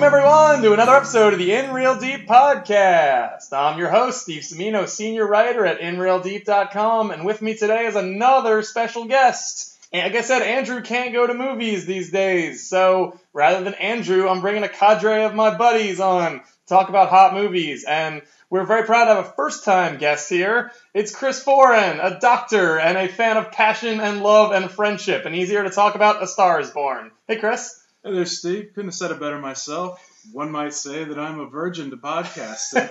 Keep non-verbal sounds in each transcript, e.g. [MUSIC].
Welcome, everyone, to another episode of the In Real Deep podcast. I'm your host, Steve Semino, senior writer at InRealDeep.com, and with me today is another special guest. And like I said, Andrew can't go to movies these days, so rather than Andrew, I'm bringing a cadre of my buddies on to talk about hot movies. And we're very proud to have a first time guest here. It's Chris Foran, a doctor and a fan of passion and love and friendship, and he's here to talk about A Star is Born. Hey, Chris. Hey there, Steve. Couldn't have said it better myself. One might say that I'm a virgin to podcasting.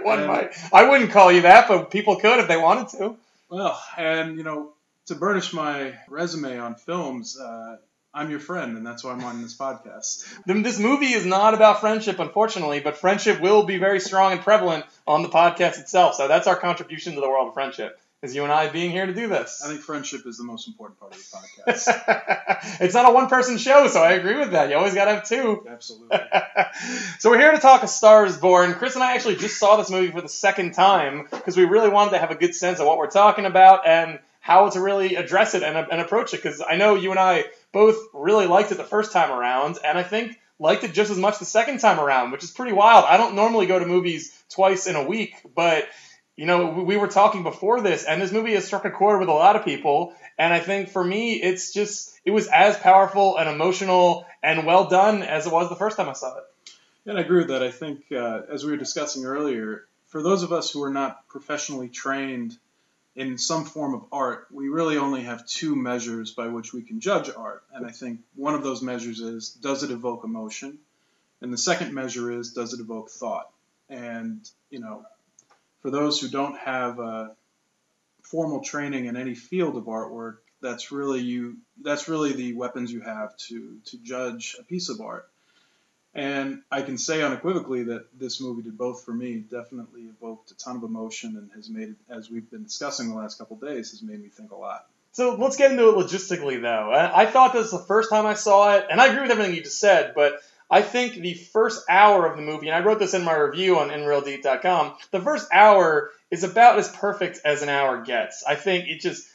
[LAUGHS] One And- might. I wouldn't call you that, but people could if they wanted to. well, and you know, to burnish my resume on films, uh, I'm your friend, and that's why I'm on this podcast. This movie is not about friendship, unfortunately, but friendship will be very strong and prevalent on the podcast itself. So that's our contribution to the world of friendship, is you and I being here to do this. I think friendship is the most important part of the podcast. [LAUGHS] it's not a one person show, so I agree with that. You always got to have two. Absolutely. [LAUGHS] so we're here to talk A Star is Born. Chris and I actually just saw this movie for the second time because we really wanted to have a good sense of what we're talking about and how to really address it and, and approach it. Because I know you and I both really liked it the first time around, and I think liked it just as much the second time around, which is pretty wild. I don't normally go to movies twice in a week, but you know, we we were talking before this, and this movie has struck a chord with a lot of people. And I think for me, it's just, it was as powerful and emotional and well done as it was the first time I saw it. and I agree with that. I think, uh, as we were discussing earlier, for those of us who are not professionally trained in some form of art, we really only have two measures by which we can judge art. And I think one of those measures is does it evoke emotion? And the second measure is does it evoke thought? And, you know, for those who don't have uh, formal training in any field of artwork, that's really you that's really the weapons you have to to judge a piece of art. And I can say unequivocally that this movie did both for me. Definitely evoked a ton of emotion and has made it, as we've been discussing the last couple days, has made me think a lot. So let's get into it logistically, though. I, I thought this the first time I saw it, and I agree with everything you just said, but I think the first hour of the movie, and I wrote this in my review on InRealDeep.com, the first hour is about as perfect as an hour gets. I think it just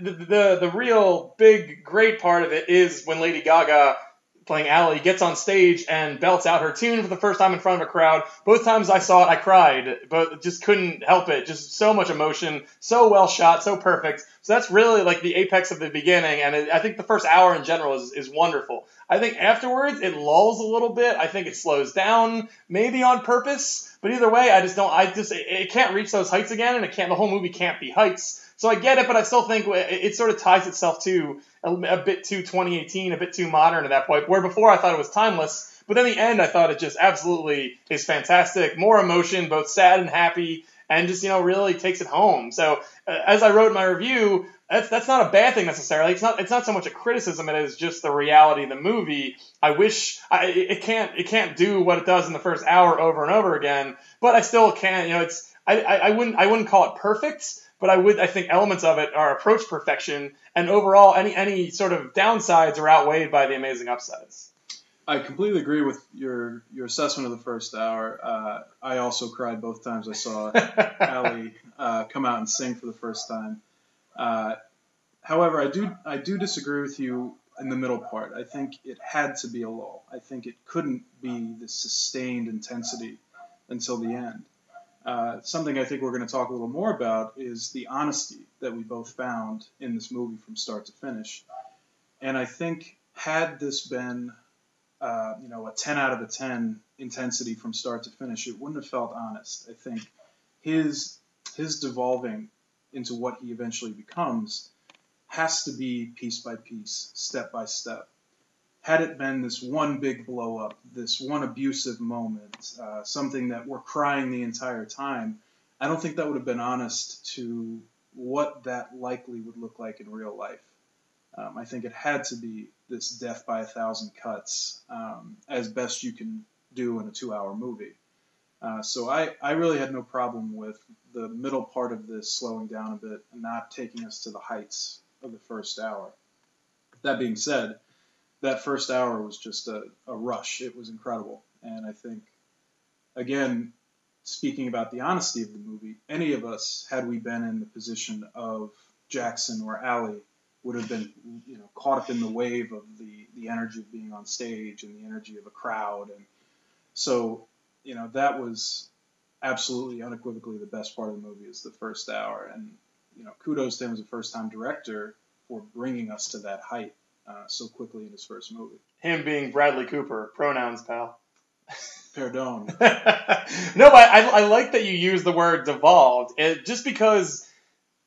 the the, the real big great part of it is when Lady Gaga playing Ally gets on stage and belts out her tune for the first time in front of a crowd. Both times I saw it, I cried, but just couldn't help it. Just so much emotion, so well shot, so perfect. So that's really like the apex of the beginning, and it, I think the first hour in general is, is wonderful. I think afterwards it lulls a little bit. I think it slows down, maybe on purpose. But either way, I just don't. I just it, it can't reach those heights again, and it can't. The whole movie can't be heights. So I get it, but I still think it, sort of ties itself to a, bit too 2018, a bit too modern at that point. Where before I thought it was timeless, but then the end I thought it just absolutely is fantastic. More emotion, both sad and happy, and just you know really takes it home. So uh, as I wrote in my review, that's that's not a bad thing necessarily. It's not it's not so much a criticism it is just the reality of the movie. I wish I, it it can't it can't do what it does in the first hour over and over again, but I still can. You know, it's I, I, I wouldn't I wouldn't call it perfect, but I would I think elements of it are approach perfection, and overall any any sort of downsides are outweighed by the amazing upsides. I completely agree with your your assessment of the first hour. Uh, I also cried both times I saw [LAUGHS] Ally uh, come out and sing for the first time. Uh, however, I do I do disagree with you in the middle part. I think it had to be a lull. I think it couldn't be the sustained intensity until the end. Uh, something I think we're going to talk a little more about is the honesty that we both found in this movie from start to finish. And I think had this been, uh, you know, a 10 out of a 10 intensity from start to finish, it wouldn't have felt honest. I think his his devolving into what he eventually becomes has to be piece by piece, step by step. Had it been this one big blow up, this one abusive moment, uh, something that we're crying the entire time, I don't think that would have been honest to what that likely would look like in real life. Um, I think it had to be this death by a thousand cuts um, as best you can do in a two hour movie. Uh, so I, I really had no problem with the middle part of this slowing down a bit and not taking us to the heights of the first hour. That being said, that first hour was just a, a rush. It was incredible. And I think, again, speaking about the honesty of the movie, any of us, had we been in the position of Jackson or Ally would have been you know caught up in the wave of the the energy of being on stage and the energy of a crowd and so you know that was absolutely unequivocally the best part of the movie is the first hour and you know kudos to him as a first time director for bringing us to that height uh, so quickly in his first movie. Him being Bradley Cooper, pronouns, pal. pardon. [LAUGHS] No, but I, I like that you use the word devolved, it, just because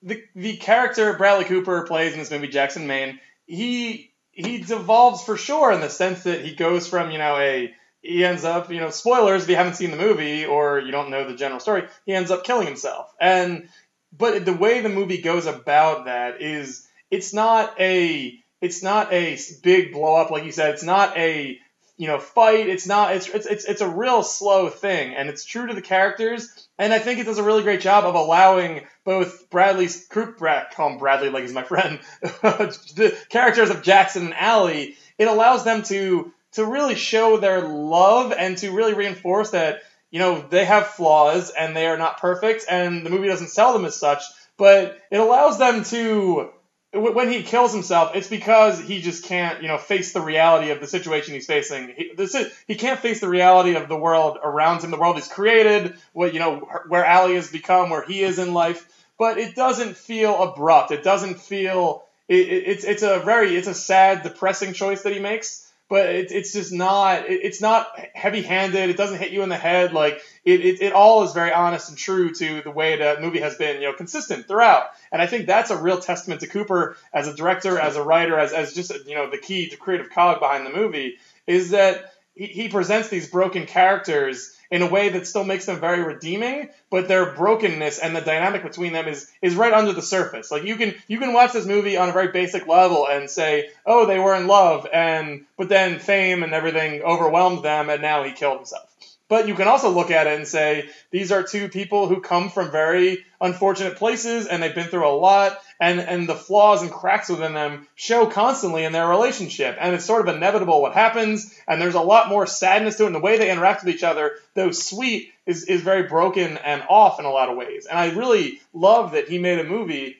the the character Bradley Cooper plays in this movie, Jackson Maine, he he devolves for sure in the sense that he goes from you know a he ends up you know spoilers if you haven't seen the movie or you don't know the general story, he ends up killing himself, and but the way the movie goes about that is it's not a it's not a big blow up like you said, it's not a you know fight. It's not. It's it's it's a real slow thing, and it's true to the characters. And I think it does a really great job of allowing both Bradley's group, call him Bradley like he's my [LAUGHS] friend, the characters of Jackson and Ally. It allows them to to really show their love and to really reinforce that you know they have flaws and they are not perfect, and the movie doesn't sell them as such. But it allows them to when he kills himself, it's because he just can't, you know, face the reality of the situation he's facing. He, this is, he can't face the reality of the world around him, the world he's created, what you know, where Ally has become, where he is in life. But it doesn't feel abrupt. It doesn't feel. It, it, it's it's a very it's a sad, depressing choice that he makes but it, it's just not it, it's not heavy handed it doesn't hit you in the head. Like it, it, it all is very honest and true to the way the movie has been you know consistent throughout. And i think that's a real testament to cooper as a director as a writer as, as just you know the key to creative cog behind the movie is that he, he presents these broken characters in a way that still makes them very redeeming, but their brokenness and the dynamic between them is is right under the surface. Like you can you can watch this movie on a very basic level and say, "Oh, they were in love," and but then fame and everything overwhelmed them, and now he killed himself. But you can also look at it and say these are two people who come from very unfortunate places and they've been through a lot and, and the flaws and cracks within them show constantly in their relationship. And it's sort of inevitable what happens and there's a lot more sadness to it and the way they interact with each other, though sweet, is, is very broken and off in a lot of ways. And I really love that he made a movie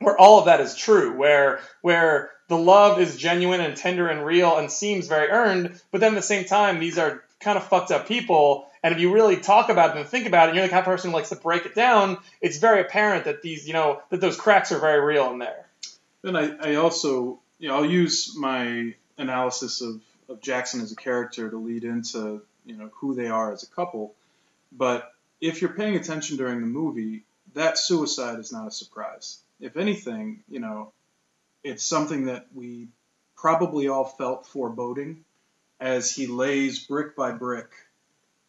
where all of that is true, where where the love is genuine and tender and real and seems very earned, but then at the same time these are kind of fucked up people. And if you really talk about it and think about it, and you're the kind of person who likes to break it down, it's very apparent that these, you know, that those cracks are very real in there. And I, I also, you know, I'll use my analysis of, of Jackson as a character to lead into, you know, who they are as a couple. But if you're paying attention during the movie, that suicide is not a surprise. If anything, you know, it's something that we probably all felt foreboding as he lays brick by brick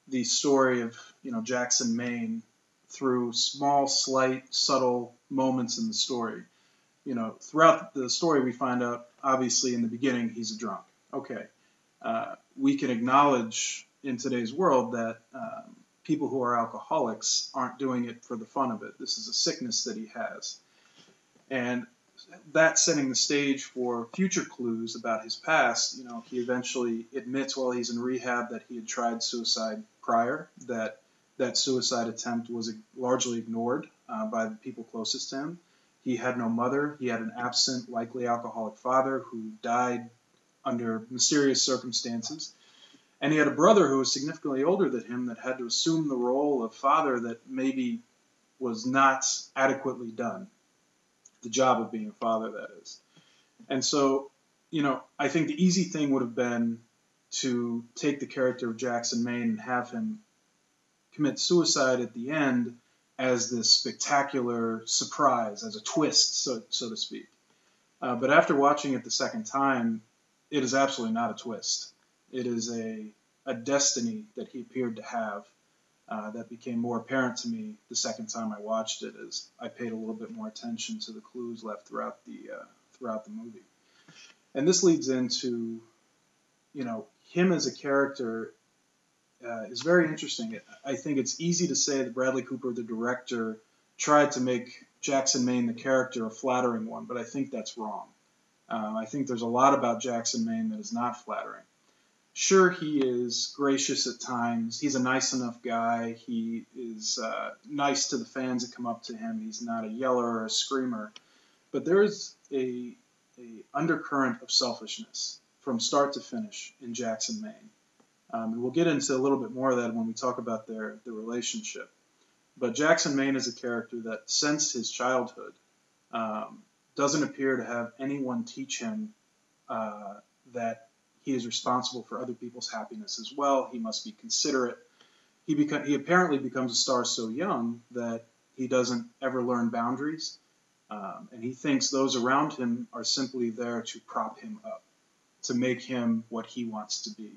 the story of you know Jackson Maine through small, slight, subtle moments in the story. You know, throughout the story, we find out obviously in the beginning he's a drunk. Okay, uh, we can acknowledge in today's world that um, people who are alcoholics aren't doing it for the fun of it. This is a sickness that he has, and that setting the stage for future clues about his past. You know, he eventually admits while he's in rehab that he had tried suicide prior, that that suicide attempt was largely ignored uh, by the people closest to him. He had no mother. He had an absent, likely alcoholic father who died under mysterious circumstances. And he had a brother who was significantly older than him that had to assume the role of father that maybe was not adequately done the job of being a father, that is. And so, you know, I think the easy thing would have been to take the character of Jackson Maine and have him commit suicide at the end as this spectacular surprise, as a twist, so, so to speak. Uh, but after watching it the second time, it is absolutely not a twist. It is a, a destiny that he appeared to have uh, that became more apparent to me the second time I watched it as I paid a little bit more attention to the clues left throughout the uh, throughout the movie. And this leads into, you know, him as a character uh, is very interesting. I think it's easy to say that Bradley Cooper, the director, tried to make Jackson Maine the character a flattering one, but I think that's wrong. Uh, I think there's a lot about Jackson Maine that is not flattering sure he is gracious at times. He's a nice enough guy. He is uh, nice to the fans that come up to him. He's not a yeller or a screamer. But there is a a undercurrent of selfishness from start to finish in Jackson Maine. Um, and we'll get into a little bit more of that when we talk about their, their relationship. But Jackson Maine is a character that, since his childhood, um, doesn't appear to have anyone teach him uh, that he is responsible for other people's happiness as well. He must be considerate. He, beca- he apparently becomes a star so young that he doesn't ever learn boundaries. Um, and he thinks those around him are simply there to prop him up, to make him what he wants to be,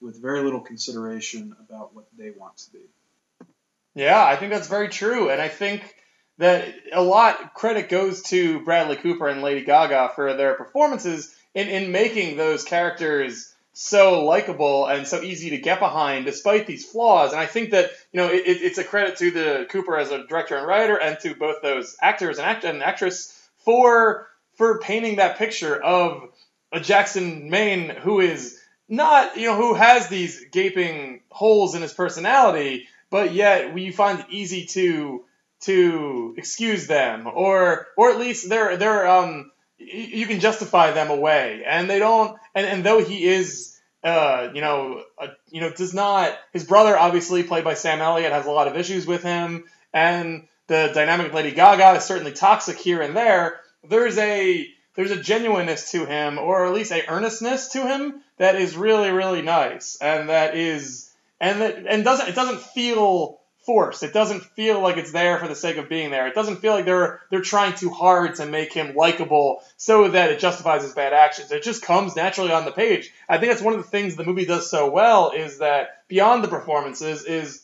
with very little consideration about what they want to be. Yeah, I think that's very true. And I think that a lot credit goes to Bradley Cooper and Lady Gaga for their performances in, in making those characters so likable and so easy to get behind despite these flaws. And I think that, you know, it, it's a credit to the Cooper as a director and writer and to both those actors and, act- and actress for for painting that picture of a Jackson Maine who is not, you know, who has these gaping holes in his personality, but yet we find it easy to to excuse them or or at least they're they're um you can justify them away. And they don't and, and though he is uh you know you know does not his brother obviously played by Sam Elliott has a lot of issues with him. And the dynamic Lady Gaga is certainly toxic here and there. There's a there's a genuineness to him or at least a earnestness to him that is really really nice. And that is and that and doesn't it doesn't feel forced. It doesn't feel like it's there for the sake of being there. It doesn't feel like they're they're trying too hard to make him likable so that it justifies his bad actions. It just comes naturally on the page. I think that's one of the things the movie does so well is that beyond the performances is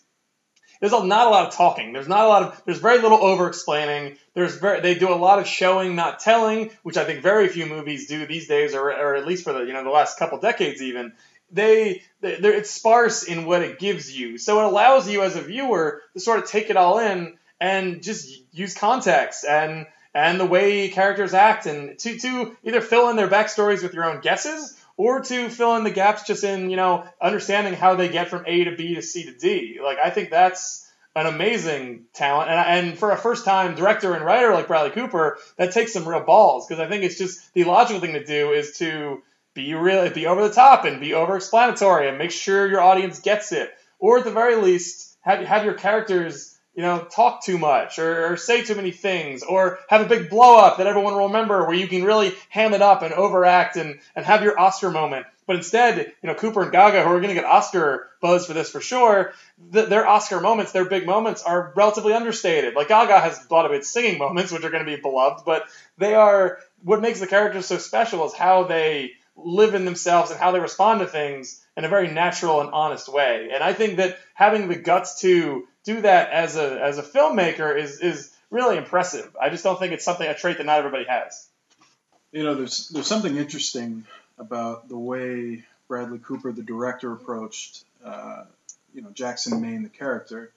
there's not a lot of talking. There's not a lot of there's very little over explaining. There's very they do a lot of showing, not telling, which I think very few movies do these days, or, or at least for the you know the last couple decades even they, it's sparse in what it gives you. So it allows you as a viewer to sort of take it all in and just use context and and the way characters act and to, to either fill in their backstories with your own guesses or to fill in the gaps just in, you know, understanding how they get from A to B to C to D. Like I think that's an amazing talent. And, and for a first time director and writer like Bradley Cooper, that takes some real balls because I think it's just the logical thing to do is to be really be over the top and be over explanatory and make sure your audience gets it. Or at the very least, have have your characters, you know, talk too much or, or say too many things, or have a big blow up that everyone will remember where you can really ham it up and overact and, and have your Oscar moment. But instead, you know, Cooper and Gaga, who are going to get Oscar buzz for this for sure, th- their Oscar moments, their big moments, are relatively understated. Like Gaga has a lot of its singing moments, which are going to be beloved, but they are what makes the characters so special is how they live in themselves and how they respond to things in a very natural and honest way. And I think that having the guts to do that as a as a filmmaker is is really impressive. I just don't think it's something a trait that not everybody has. You know, there's there's something interesting about the way Bradley Cooper, the director, approached uh, you know Jackson Maine, the character.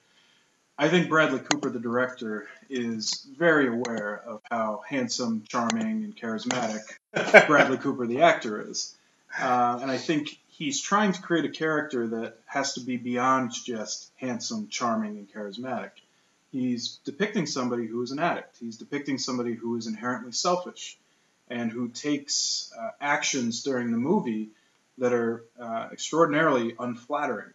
I think Bradley Cooper, the director, is very aware of how handsome, charming, and charismatic [LAUGHS] Bradley Cooper, the actor, is. Uh, and I think he's trying to create a character that has to be beyond just handsome, charming, and charismatic. He's depicting somebody who is an addict. He's depicting somebody who is inherently selfish and who takes uh, actions during the movie that are uh, extraordinarily unflattering.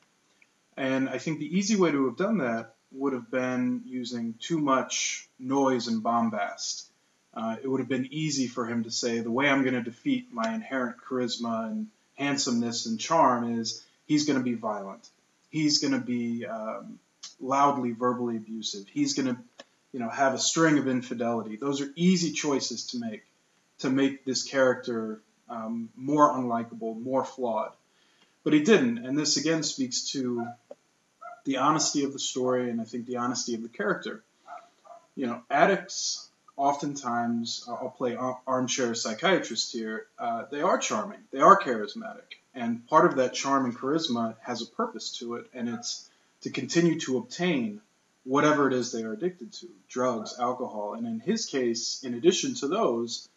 And I think the easy way to have done that would have been using too much noise and bombast. Uh, it would have been easy for him to say, the way I'm going to defeat my inherent charisma and handsomeness and charm is he's going to be violent. He's going to be um, loudly verbally abusive. He's going to, you know, have a string of infidelity. Those are easy choices to make to make this character um, more unlikable, more flawed. But he didn't, and this again speaks to the honesty of the story and I think the honesty of the character. You know, addicts oftentimes, I'll play armchair psychiatrist here, uh, they are charming, they are charismatic. And part of that charm and charisma has a purpose to it, and it's to continue to obtain whatever it is they are addicted to drugs, alcohol. And in his case, in addition to those,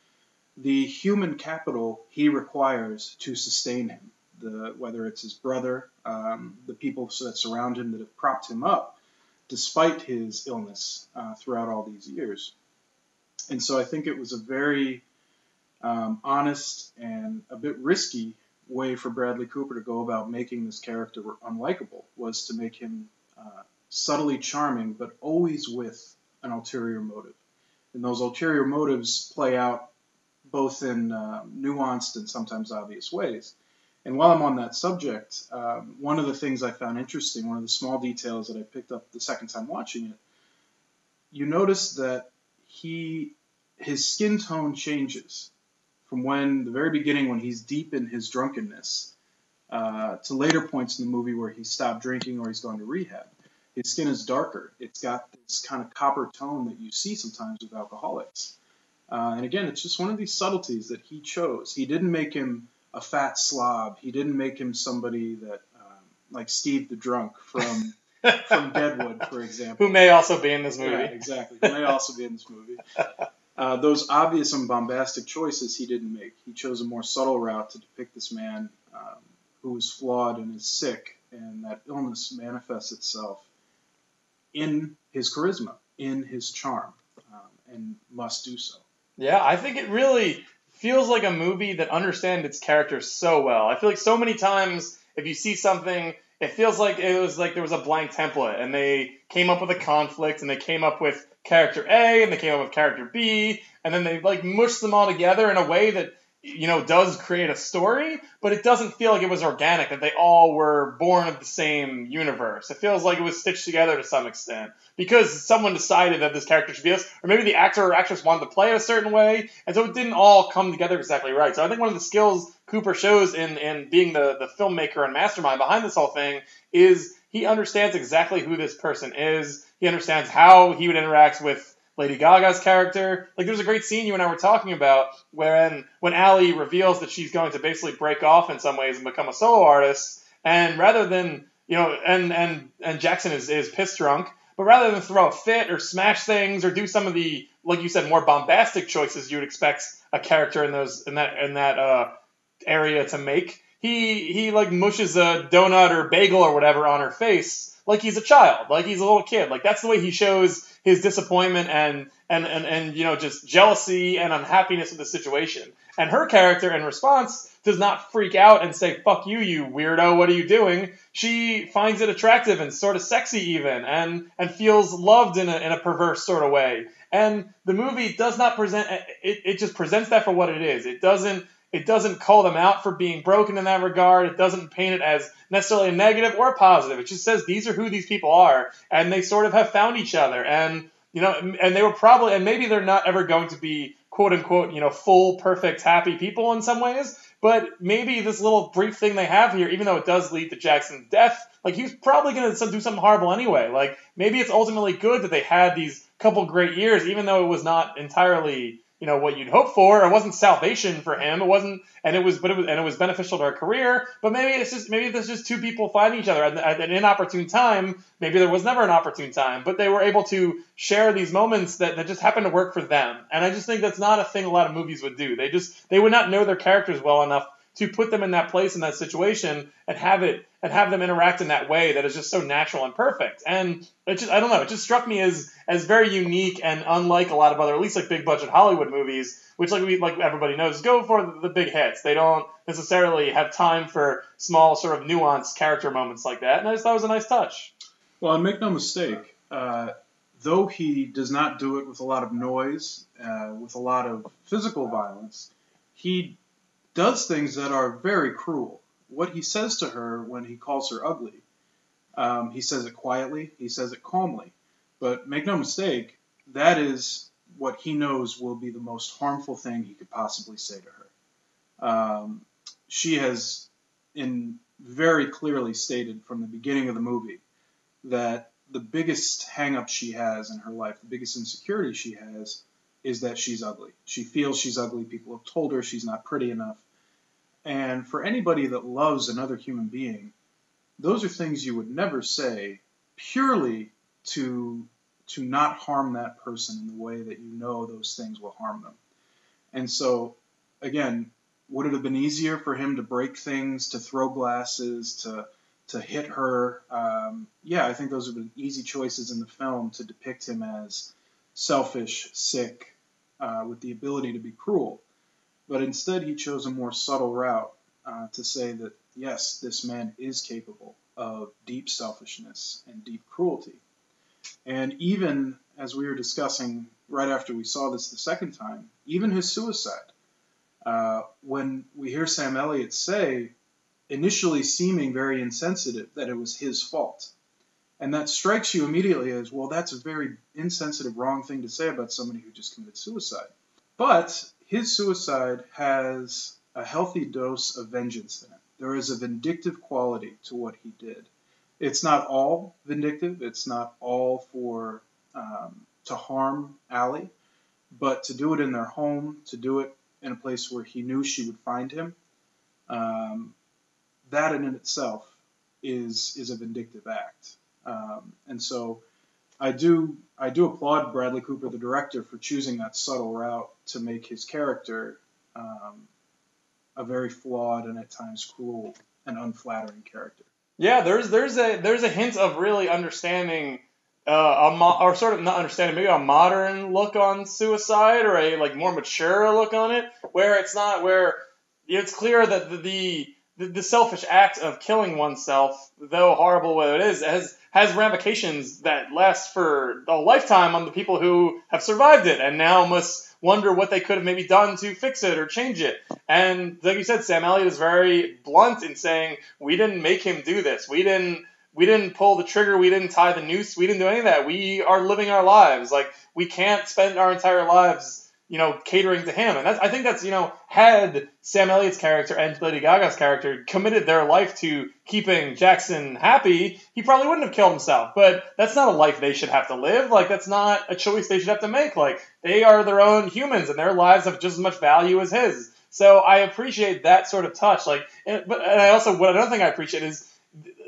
the human capital he requires to sustain him the whether it's his brother, um, the people that surround him that have propped him up, despite his illness uh, throughout all these years. And so I think it was a very um, honest and a bit risky way for Bradley Cooper to go about making this character unlikable was to make him uh, subtly charming, but always with an ulterior motive. And those ulterior motives play out both in uh, nuanced and sometimes obvious ways. And while I'm on that subject, um, one of the things I found interesting, one of the small details that I picked up the second time watching it, you notice that he his skin tone changes from when the very beginning when he's deep in his drunkenness uh, to later points in the movie where he stopped drinking or he's going to rehab. His skin is darker. It's got this kind of copper tone that you see sometimes with alcoholics. Uh, and again, it's just one of these subtleties that he chose. He didn't make him a fat slob. He didn't make him somebody that, um, like Steve the drunk from [LAUGHS] from Deadwood, for example, who may also be in this movie. Yeah, exactly, who may also be in this movie. Uh, those obvious and bombastic choices he didn't make. He chose a more subtle route to depict this man um, who is flawed and is sick, and that illness manifests itself in his charisma, in his charm, um, and must do so. Yeah, I think it really feels like a movie that understands its characters so well. I feel like so many times if you see something, it feels like it was like there was a blank template and they came up with a conflict and they came up with character A and they came up with character B and then they like mushed them all together in a way that you know does create a story, but it doesn't feel like it was organic that they all were born of the same universe. It feels like it was stitched together to some extent because someone decided that this character should be this, or maybe the actor or actress wanted to play it a certain way, and so it didn't all come together exactly right. So I think one of the skills Cooper shows in in being the the filmmaker and mastermind behind this whole thing is he understands exactly who this person is. He understands how he would interact with Lady Gaga's character. Like there's a great scene you and I were talking about when when Ally reveals that she's going to basically break off in some ways and become a solo artist, and rather than you know, and and and Jackson is is piss drunk, but rather than throw a fit or smash things or do some of the like you said more bombastic choices you would expect a character in those in that in that uh, area to make, he he like mushes a donut or bagel or whatever on her face like he's a child, like he's a little kid. Like that's the way he shows his disappointment and and and, and you know just jealousy and unhappiness with the situation. And her character in response does not freak out and say "fuck you, you weirdo, what are you doing?" She finds it attractive and sort of sexy even, and and feels loved in a in a perverse sort of way. And the movie does not present it. It just presents that for what it is. It doesn't it doesn't call them out for being broken in that regard. It doesn't paint it as necessarily a negative or a positive. It just says these are who these people are, and they sort of have found each other, and you know, and they were probably, and maybe they're not ever going to be quote unquote, you know, full, perfect, happy people in some ways. But maybe this little brief thing they have here, even though it does lead to Jackson's death, like he's probably going to do something horrible anyway. Like maybe it's ultimately good that they had these couple great years, even though it was not entirely you know what you'd hope for. It wasn't salvation for him. It wasn't, and it was, but it was, and it was beneficial to our career. But maybe it's just, maybe there's just two people finding each other at, at an inopportune time. Maybe there was never an opportune time, but they were able to share these moments that, that just happened to work for them. And I just think that's not a thing a lot of movies would do. They just, they would not know their characters well enough to put them in that place in that situation and have it and have them interact in that way that is just so natural and perfect. And it just I don't know, it just struck me as as very unique and unlike a lot of other at least like big budget Hollywood movies, which like we like everybody knows go for the, big hits. They don't necessarily have time for small sort of nuanced character moments like that. And I just thought it was a nice touch. Well, and make no mistake, uh, though he does not do it with a lot of noise, uh, with a lot of physical violence, he does things that are very cruel. What he says to her when he calls her ugly, um, he says it quietly, he says it calmly. But make no mistake, that is what he knows will be the most harmful thing he could possibly say to her. Um, she has, in very clearly stated from the beginning of the movie, that the biggest hangup she has in her life, the biggest insecurity she has, is that she's ugly. She feels she's ugly. People have told her she's not pretty enough. And for anybody that loves another human being, those are things you would never say purely to to not harm that person in the way that you know those things will harm them. And so, again, would it have been easier for him to break things, to throw glasses, to to hit her? Um, yeah, I think those have been easy choices in the film to depict him as selfish, sick, uh, with the ability to be cruel. But instead he chose a more subtle route uh, to say that yes, this man is capable of deep selfishness and deep cruelty. And even as we were discussing right after we saw this the second time, even his suicide, uh, when we hear Sam Elliott say, initially seeming very insensitive, that it was his fault. And that strikes you immediately as, well, that's a very insensitive, wrong thing to say about somebody who just committed suicide. But his suicide has a healthy dose of vengeance in it. There is a vindictive quality to what he did. It's not all vindictive. It's not all for um, to harm Ally, but to do it in their home, to do it in a place where he knew she would find him, um, that in itself is is a vindictive act. Um, and so, I do I do applaud Bradley Cooper, the director, for choosing that subtle route to make his character um, a very flawed and at times cruel and unflattering character. Yeah, there's there's a there's a hint of really understanding uh, a mo- or sort of not understanding maybe a modern look on suicide or a like more mature look on it where it's not where it's clear that the, the the, the selfish act of killing oneself, though horrible whether it is, has has ramifications that last for a lifetime on the people who have survived it and now must wonder what they could have maybe done to fix it or change it. And like you said, Sam Elliott is very blunt in saying we didn't make him do this. We didn't we didn't pull the trigger. We didn't tie the noose. We didn't do any of that. We are living our lives. Like we can't spend our entire lives you know, catering to him. And I think that's, you know, had Sam Elliott's character and Lady Gaga's character committed their life to keeping Jackson happy, he probably wouldn't have killed himself. But that's not a life they should have to live. Like, that's not a choice they should have to make. Like, they are their own humans and their lives have just as much value as his. So I appreciate that sort of touch. Like, and, but and I also, what another thing I appreciate is,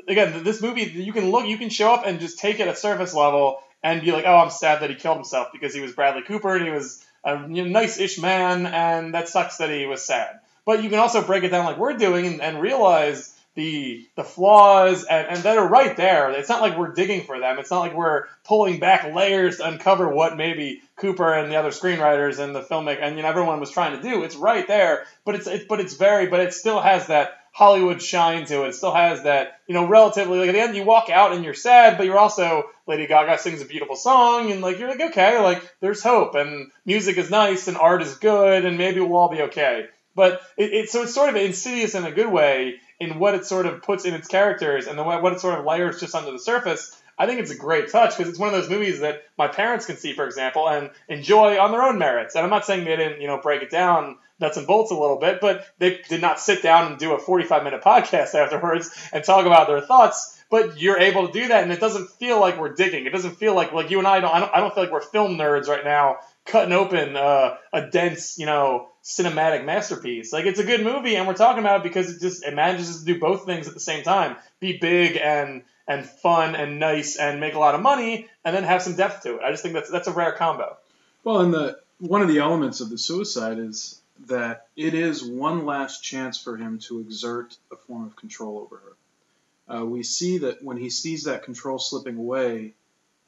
again, this movie, you can look, you can show up and just take it at surface level and be like, oh, I'm sad that he killed himself because he was Bradley Cooper and he was a nice-ish man, and that sucks that he was sad. But you can also break it down like we're doing and, and realize the the flaws and, and that are right there. It's not like we're digging for them. It's not like we're pulling back layers to uncover what maybe Cooper and the other screenwriters and the filmmaker and you know everyone was trying to do. It's right there, but it's it, but it's very but it still has that Hollywood shine to it. It still has that, you know, relatively like at the end you walk out and you're sad, but you're also Lady Gaga sings a beautiful song and like you're like, okay, like there's hope and music is nice and art is good and maybe we'll all be okay. But it, it so it's sort of insidious in a good way in what it sort of puts in its characters and the what it sort of layers just under the surface. I think it's a great touch because it's one of those movies that my parents can see, for example, and enjoy on their own merits. And I'm not saying they didn't, you know, break it down nuts and bolts a little bit, but they did not sit down and do a 45 minute podcast [LAUGHS] afterwards and talk about their thoughts. But you're able to do that, and it doesn't feel like we're digging. It doesn't feel like like you and I don't. I don't, I don't feel like we're film nerds right now, cutting open uh, a dense, you know, cinematic masterpiece. Like it's a good movie, and we're talking about it because it just it manages to do both things at the same time: be big and and fun and nice and make a lot of money, and then have some depth to it. I just think that's that's a rare combo. Well, and the one of the elements of the suicide is that it is one last chance for him to exert a form of control over her. Uh, we see that when he sees that control slipping away,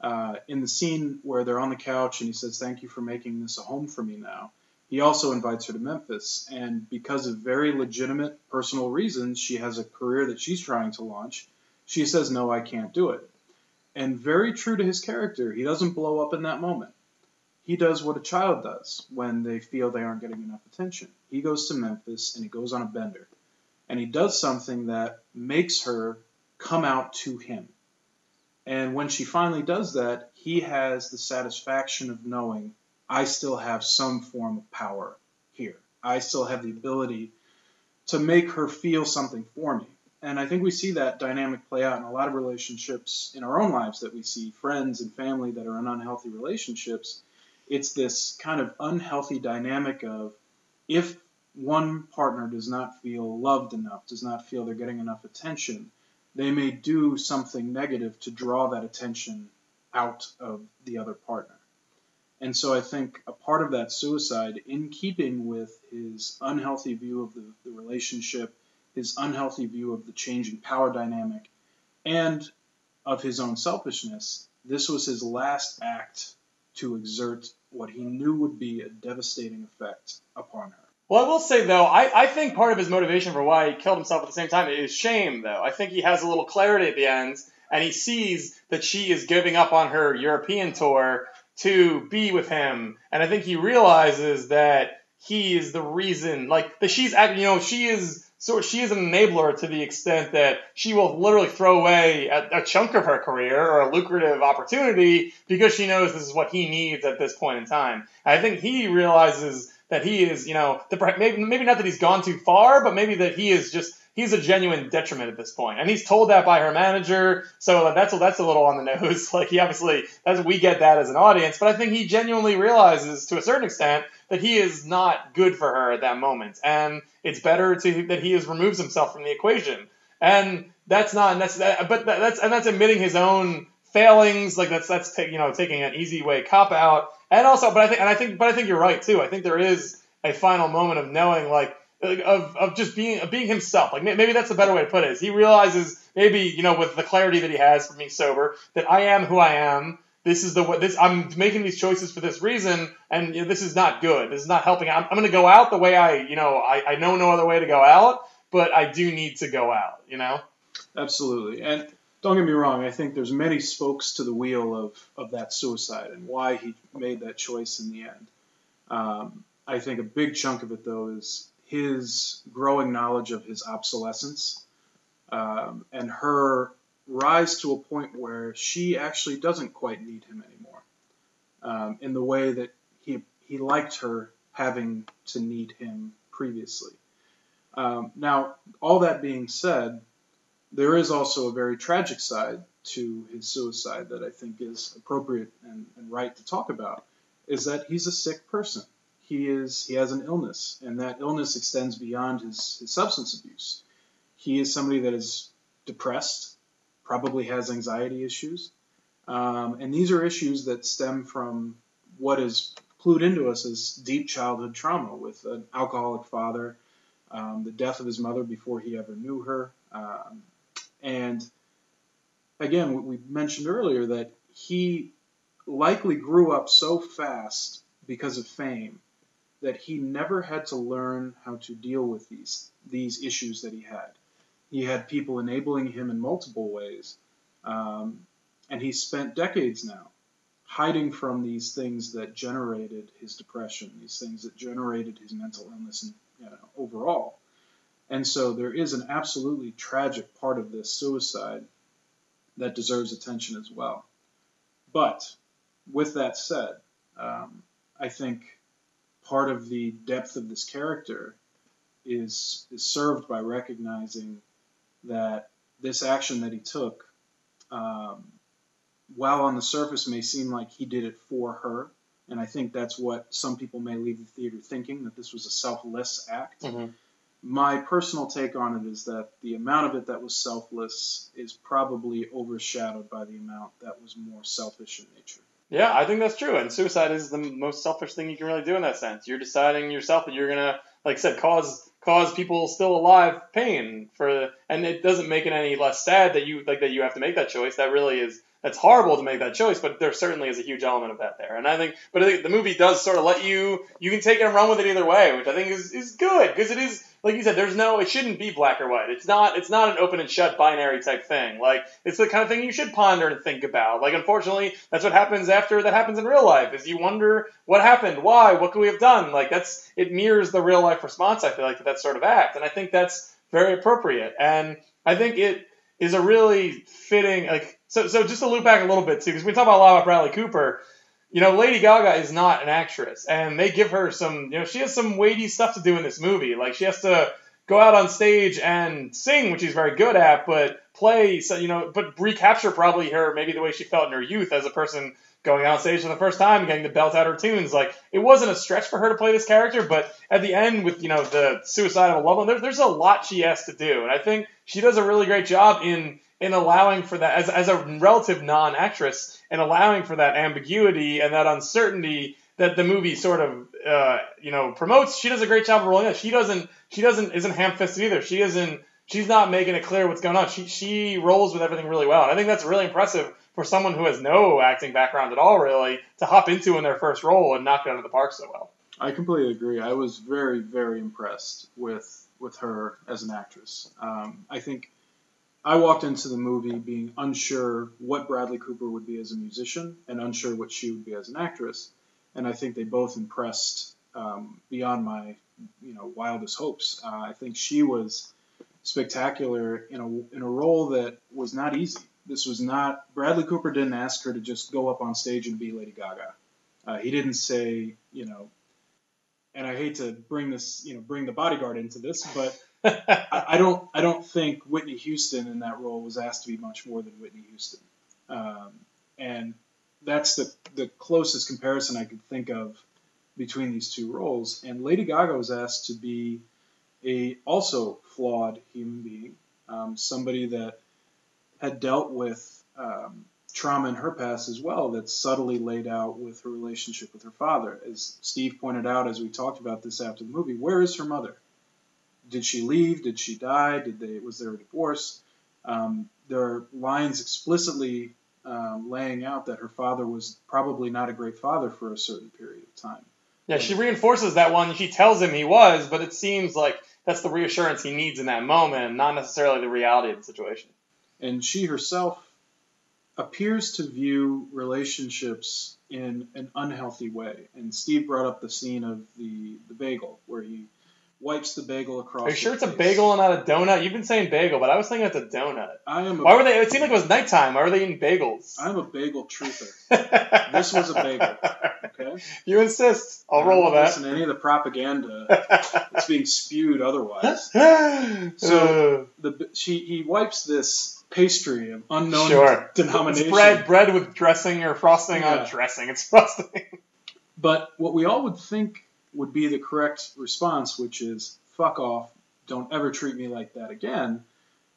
uh, in the scene where they're on the couch and he says, Thank you for making this a home for me now, he also invites her to Memphis. And because of very legitimate personal reasons, she has a career that she's trying to launch. She says, No, I can't do it. And very true to his character, he doesn't blow up in that moment he does what a child does when they feel they aren't getting enough attention. He goes to Memphis and he goes on a bender. And he does something that makes her come out to him. And when she finally does that, he has the satisfaction of knowing I still have some form of power here. I still have the ability to make her feel something for me. And I think we see that dynamic play out in a lot of relationships in our own lives that we see friends and family that are in unhealthy relationships it's this kind of unhealthy dynamic of if one partner does not feel loved enough, does not feel they're getting enough attention, they may do something negative to draw that attention out of the other partner. And so I think a part of that suicide, in keeping with his unhealthy view of the, the relationship, his unhealthy view of the changing power dynamic, and of his own selfishness, this was his last act to exert what he knew would be a devastating effect upon her. Well, I will say though, I, I think part of his motivation for why he killed himself at the same time is shame. Though I think he has a little clarity at the end, and he sees that she is giving up on her European tour to be with him, and I think he realizes that he is the reason, like that she's, you know, she is so she is an enabler to the extent that she will literally throw away a, a, chunk of her career or a lucrative opportunity because she knows this is what he needs at this point in time. I think he realizes that he is, you know, the, maybe maybe not that he's gone too far, but maybe that he is just he's a genuine detriment at this point. and he's told that by her manager. So that's that's a little on the [LAUGHS] nose. Like he obviously, as we get that as an audience, but I think he genuinely realizes to a certain extent that he is not good for her at that moment, and it's better to that he has removes himself from the equation. And that's not necessary, but that's and that's admitting his own failings. Like that's that's you know taking an easy way cop out, and also, but I think and I think but I think you're right too. I think there is a final moment of knowing like of, of just being of being himself. Like maybe that's a better way to put it. Is he realizes maybe you know with the clarity that he has from being sober that I am who I am. This is the this I'm making these choices for this reason, and you know, this is not good. This is not helping. I'm, I'm going to go out the way I you know I, I know no other way to go out, but I do need to go out. You know. Absolutely, and don't get me wrong. I think there's many spokes to the wheel of of that suicide and why he made that choice in the end. Um, I think a big chunk of it though is his growing knowledge of his obsolescence um, and her rise to a point where she actually doesn't quite need him anymore um, in the way that he, he liked her having to need him previously. Um, now, all that being said, there is also a very tragic side to his suicide that I think is appropriate and, and right to talk about, is that he's a sick person he is he has an illness, and that illness extends beyond his, his substance abuse. He is somebody that is depressed, probably has anxiety issues, um, and these are issues that stem from what is clued into us as deep childhood trauma with an alcoholic father, um, the death of his mother before he ever knew her, um, and again, we mentioned earlier that he likely grew up so fast because of fame that he never had to learn how to deal with these these issues that he had. He had people enabling him in multiple ways, um, and he spent decades now hiding from these things that generated his depression, these things that generated his mental illness and you know, overall. And so there is an absolutely tragic part of this suicide that deserves attention as well. But with that said, um, I think part of the depth of this character is is served by recognizing that this action that he took, um, while on the surface may seem like he did it for her, and I think that's what some people may leave the theater thinking that this was a selfless act. Mm-hmm. My personal take on it is that the amount of it that was selfless is probably overshadowed by the amount that was more selfish in nature. Yeah, I think that's true. And suicide is the most selfish thing you can really do in that sense. You're deciding yourself that you're gonna, like I said, cause cause people still alive pain for, and it doesn't make it any less sad that you like that you have to make that choice. That really is that's horrible to make that choice, but there certainly is a huge element of that there. And I think, but I think the movie does sort of let you you can take it and run with it either way, which I think is is good because it is like you said, there's no, it shouldn't be black or white. It's not, it's not an open and shut binary type thing. Like, it's the kind of thing you should ponder and think about. Like, unfortunately, that's what happens after that happens in real life, is you wonder what happened, why, what could we have done? Like, that's, it mirrors the real life response, I feel like, to that sort of act. And I think that's very appropriate. And I think it is a really fitting, like, so, so just to loop back a little bit too, because we talk about a lot about Bradley Cooper you know, Lady Gaga is not an actress, and they give her some, you know, she has some weighty stuff to do in this movie. Like she has to go out on stage and sing, which she's very good at, but play, so, you know, but recapture probably her maybe the way she felt in her youth as a person going on stage for the first time, getting to belt out her tunes. Like it wasn't a stretch for her to play this character, but at the end with you know the suicide of a loved one, there, there's a lot she has to do, and I think she does a really great job in in allowing for that as, as a relative non-actress and allowing for that ambiguity and that uncertainty that the movie sort of uh, you know promotes. She does a great job of rolling it. She doesn't she doesn't isn't ham-fisted either. She isn't she's not making it clear what's going on. She she rolls with everything really well, and I think that's really impressive for someone who has no acting background at all, really, to hop into in their first role and knock it out of the park so well. I completely agree. I was very, very impressed with with her as an actress. Um, I think I walked into the movie being unsure what Bradley Cooper would be as a musician and unsure what she would be as an actress, and I think they both impressed um, beyond my you know wildest hopes. Uh, I think she was spectacular in a in a role that was not easy. This was not Bradley Cooper didn't ask her to just go up on stage and be Lady Gaga. Uh, he didn't say you know and I hate to bring this, you know, bring the bodyguard into this, but I, I, don't, I don't think Whitney Houston in that role was asked to be much more than Whitney Houston, um, and that's the the closest comparison I could think of between these two roles. And Lady Gaga was asked to be a also flawed human being, um, somebody that had dealt with um, trauma in her past as well that's subtly laid out with her relationship with her father. As Steve pointed out as we talked about this after the movie, where is her mother? Did she leave? Did she die? Did they was there a divorce? Um, there are lines explicitly um, laying out that her father was probably not a great father for a certain period of time. Yeah, she reinforces that one. She tells him he was, but it seems like that's the reassurance he needs in that moment, not necessarily the reality of the situation. And she herself appears to view relationships in an unhealthy way. And Steve brought up the scene of the, the bagel where he wipes the bagel across. Are you sure it's face. a bagel and not a donut? You've been saying bagel, but I was thinking it's a donut. I am. Why were they? It seemed like it was nighttime. Why were they eating bagels? I'm a bagel truther. [LAUGHS] this was a bagel. Okay. You insist. I'll roll with that. Listen to any of the propaganda [LAUGHS] that's being spewed otherwise. [LAUGHS] so the she he wipes this pastry of unknown sure. denomination. It's bread, bread with dressing or frosting yeah. on dressing. It's frosting. But what we all would think would be the correct response, which is "fuck off, don't ever treat me like that again."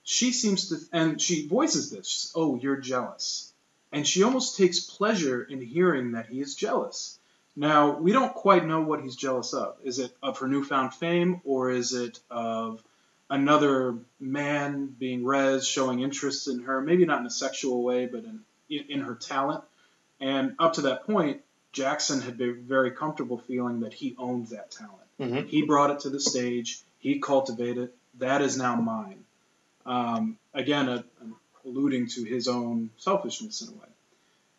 She seems to, and she voices this. Oh, you're jealous, and she almost takes pleasure in hearing that he is jealous. Now we don't quite know what he's jealous of. Is it of her newfound fame, or is it of another man being res, showing interest in her, maybe not in a sexual way, but in, in her talent. And up to that point, Jackson had been very comfortable feeling that he owned that talent. Mm-hmm. He brought it to the stage, he cultivated it. That is now mine. Um, again, a, alluding to his own selfishness in a way.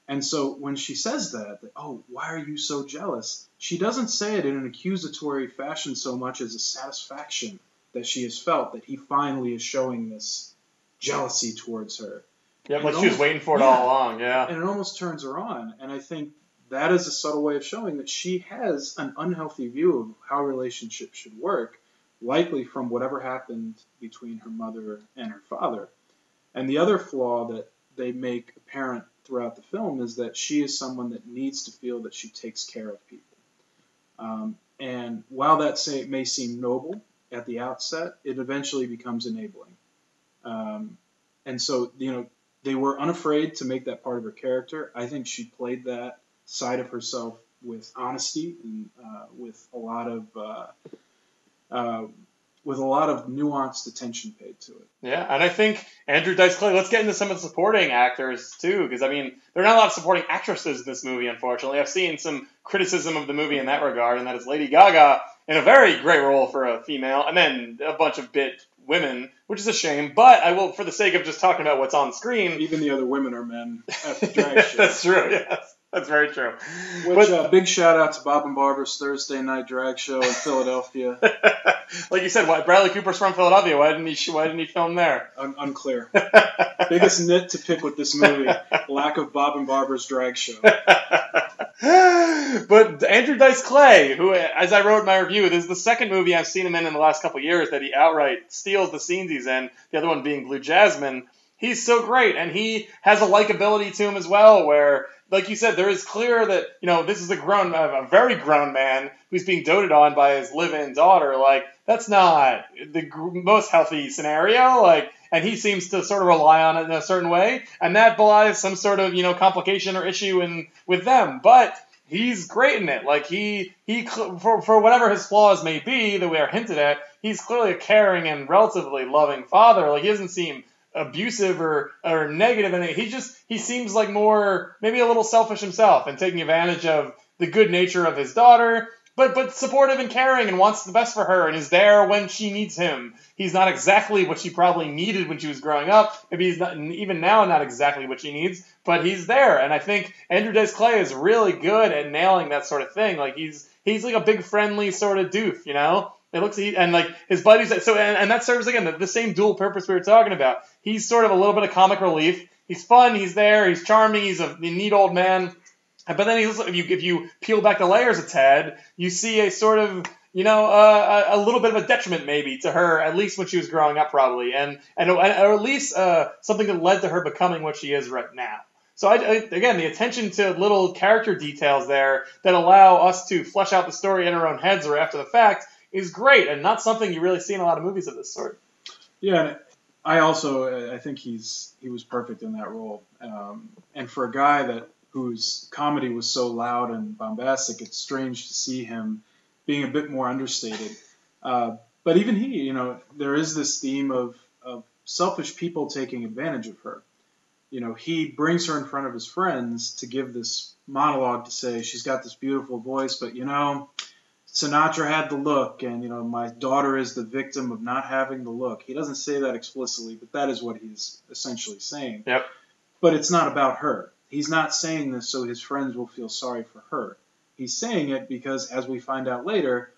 And so when she says that, that, oh, why are you so jealous? She doesn't say it in an accusatory fashion so much as a satisfaction that she has felt that he finally is showing this jealousy towards her. Yeah, like she was waiting for it yeah, all along. Yeah, and it almost turns her on. And I think that is a subtle way of showing that she has an unhealthy view of how relationships should work, likely from whatever happened between her mother and her father. And the other flaw that they make apparent throughout the film is that she is someone that needs to feel that she takes care of people. Um, and while that say, may seem noble at the outset, it eventually becomes enabling. Um, and so, you know, they were unafraid to make that part of her character. I think she played that side of herself with honesty and uh, with a lot of uh, uh, with a lot of nuanced attention paid to it. Yeah, and I think Andrew Dice Clay. Let's get into some of the supporting actors too, because I mean, there are not a lot of supporting actresses in this movie. Unfortunately, I've seen some criticism of the movie in that regard, and that is Lady Gaga in a very great role for a female, and then a bunch of bit women, which is a shame. But I will, for the sake of just talking about what's on screen, even the other women are men at the [LAUGHS] drag show. That's true. Yes. That's very true. Which, but, uh, big shout out to Bob and Barbara's Thursday night drag show in Philadelphia. [LAUGHS] like you said, why Bradley Cooper's from Philadelphia. Why didn't he? Why didn't he film there? Un- unclear. [LAUGHS] Biggest nit to pick with this movie: lack of Bob and Barbara's drag show. [LAUGHS] but Andrew Dice Clay, who, as I wrote in my review, this is the second movie I've seen him in in the last couple years that he outright steals the scenes he's in. The other one being Blue Jasmine. He's so great, and he has a likability to him as well, where like you said, there is clear that you know this is a grown, a very grown man who's being doted on by his live-in daughter. Like that's not the most healthy scenario. Like, and he seems to sort of rely on it in a certain way, and that belies some sort of you know complication or issue in with them. But he's great in it. Like he he for for whatever his flaws may be that we are hinted at, he's clearly a caring and relatively loving father. Like he doesn't seem abusive or, or negative and he just he seems like more maybe a little selfish himself and taking advantage of the good nature of his daughter but but supportive and caring and wants the best for her and is there when she needs him. He's not exactly what she probably needed when she was growing up. Maybe he's not even now not exactly what she needs, but he's there. And I think Andrew Dice Clay is really good at nailing that sort of thing. Like he's he's like a big friendly sort of doof, you know. It looks and like his buddies. So and, and that serves again the, the same dual purpose we were talking about. He's sort of a little bit of comic relief. He's fun. He's there. He's charming. He's a neat old man but then he's, if you if you peel back the layers a tad, you see a sort of you know uh, a, a, little bit of a detriment maybe to her at least when she was growing up probably, and and or at least uh, something that led to her becoming what she is right now. So I, again, the attention to little character details there that allow us to flesh out the story in our own heads or after the fact is great, and not something you really see in a lot of movies of this sort. Yeah, I also I think he's he was perfect in that role, um, and for a guy that whose comedy was so loud and bombastic, it's strange to see him being a bit more understated. Uh, but even he, you know, there is this theme of, of selfish people taking advantage of her. You know, he brings her in front of his friends to give this monologue to say she's got this beautiful voice, but you know, Sinatra had the look, and you know, my daughter is the victim of not having the look. He doesn't say that explicitly, but that is what he's essentially saying. Yep. But it's not about her. He's not saying this so his friends will feel sorry for her. He's saying it because, as we find out later,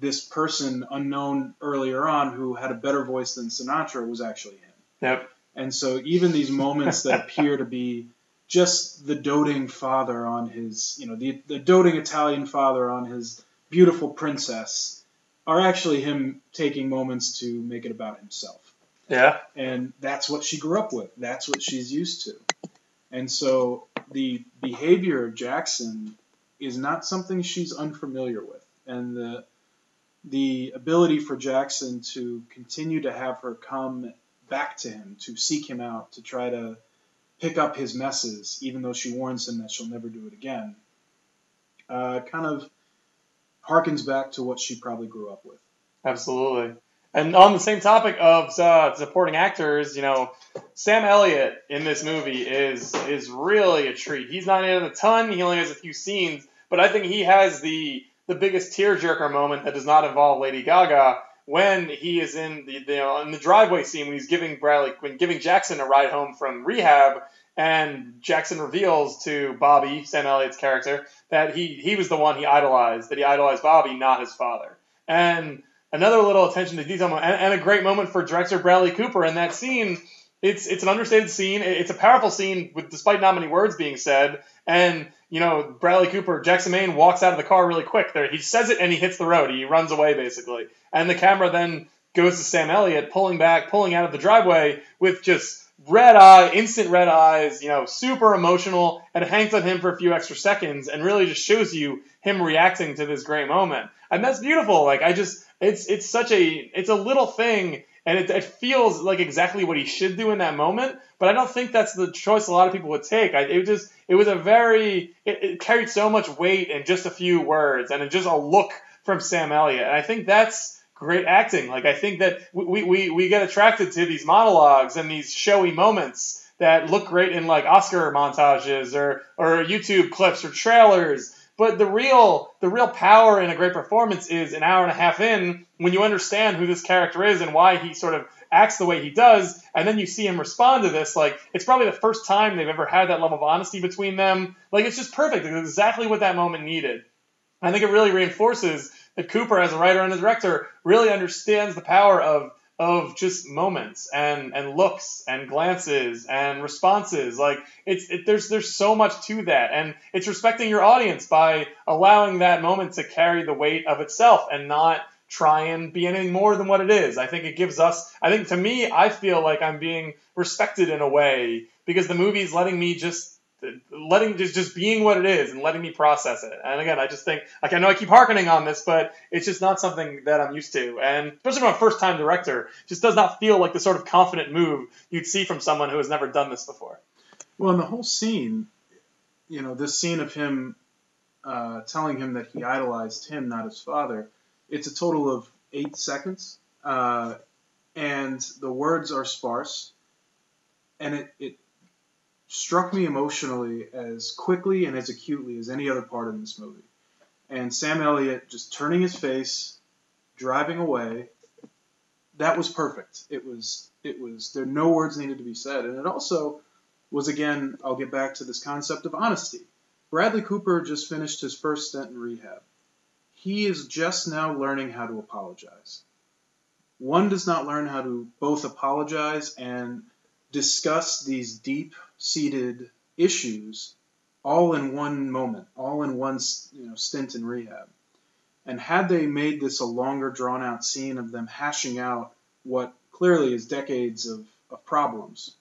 this person unknown earlier on who had a better voice than Sinatra was actually him. Yep. And so even these moments that [LAUGHS] appear to be just the doting father on his, you know, the, the doting Italian father on his beautiful princess are actually him taking moments to make it about himself. Yeah. And that's what she grew up with. That's what she's used to. And so the behavior of Jackson is not something she's unfamiliar with. And the the ability for Jackson to continue to have her come back to him, to seek him out, to try to pick up his messes, even though she warns him that she'll never do it again, uh, kind of harkens back to what she probably grew up with. Absolutely. And on the same topic of uh, supporting actors, you know, Sam Elliott in this movie is is really a treat. He's not in a ton; he only has a few scenes, but I think he has the the biggest tearjerker moment that does not involve Lady Gaga when he is in the, the you know, in the driveway scene when he's giving Bradley when giving Jackson a ride home from rehab, and Jackson reveals to Bobby Sam Elliott's character that he he was the one he idolized, that he idolized Bobby, not his father, and another little attention to detail and, and, a great moment for director Bradley Cooper in that scene. It's it's an understated scene. It's a powerful scene with despite not many words being said. And you know Bradley Cooper, Jackson Maine walks out of the car really quick. There he says it and he hits the road. He runs away basically. And the camera then goes to Sam Elliott pulling back, pulling out of the driveway with just red eye, instant red eyes, you know, super emotional, and hangs on him for a few extra seconds and really just shows you him reacting to this great moment. And that's beautiful. Like I just it's it's such a it's a little thing, and it, it feels like exactly what he should do in that moment. But I don't think that's the choice a lot of people would take. I, it just it was a very it, it carried so much weight in just a few words and just a look from Sam Elliott, and I think that's great acting. Like I think that we, we, we get attracted to these monologues and these showy moments that look great in like Oscar montages or or YouTube clips or trailers. But the real the real power in a great performance is an hour and a half in when you understand who this character is and why he sort of acts the way he does, and then you see him respond to this. Like it's probably the first time they've ever had that level of honesty between them. Like it's just perfect. It's exactly what that moment needed. I think it really reinforces that Cooper, as a writer and a director, really understands the power of of just moments and and looks and glances and responses. Like it's it, there's there's so much to that. And it's respecting your audience by allowing that moment to carry the weight of itself and not try and be anything more than what it is. I think it gives us i think to me i feel like i'm being respected in a way because the movie's letting me just letting just just being what it is and letting me process it. And again, I just think like I know I keep harkening on this, but it's just not something that I'm used to. And especially from a first time director, just does not feel like the sort of confident move you'd see from someone who has never done this before. Well, in the whole scene, you know, this scene of him uh, telling him that he idolized him, not his father, it's a total of eight seconds, uh, and the words are sparse, and it, it struck me emotionally as quickly and as acutely as any other part in this movie. and Sam Elliott just turning his face, driving away. That was perfect. It was it was there no words needed to be said, and it also was again. I'll get back to this concept of honesty. Bradley Cooper just finished his first stint in rehab. He is just now learning how to apologize. One does not learn how to both apologize and discuss these deep seated issues all in one moment, all in one you know, stint in rehab. And had they made this a longer, drawn out scene of them hashing out what clearly is decades of, of problems,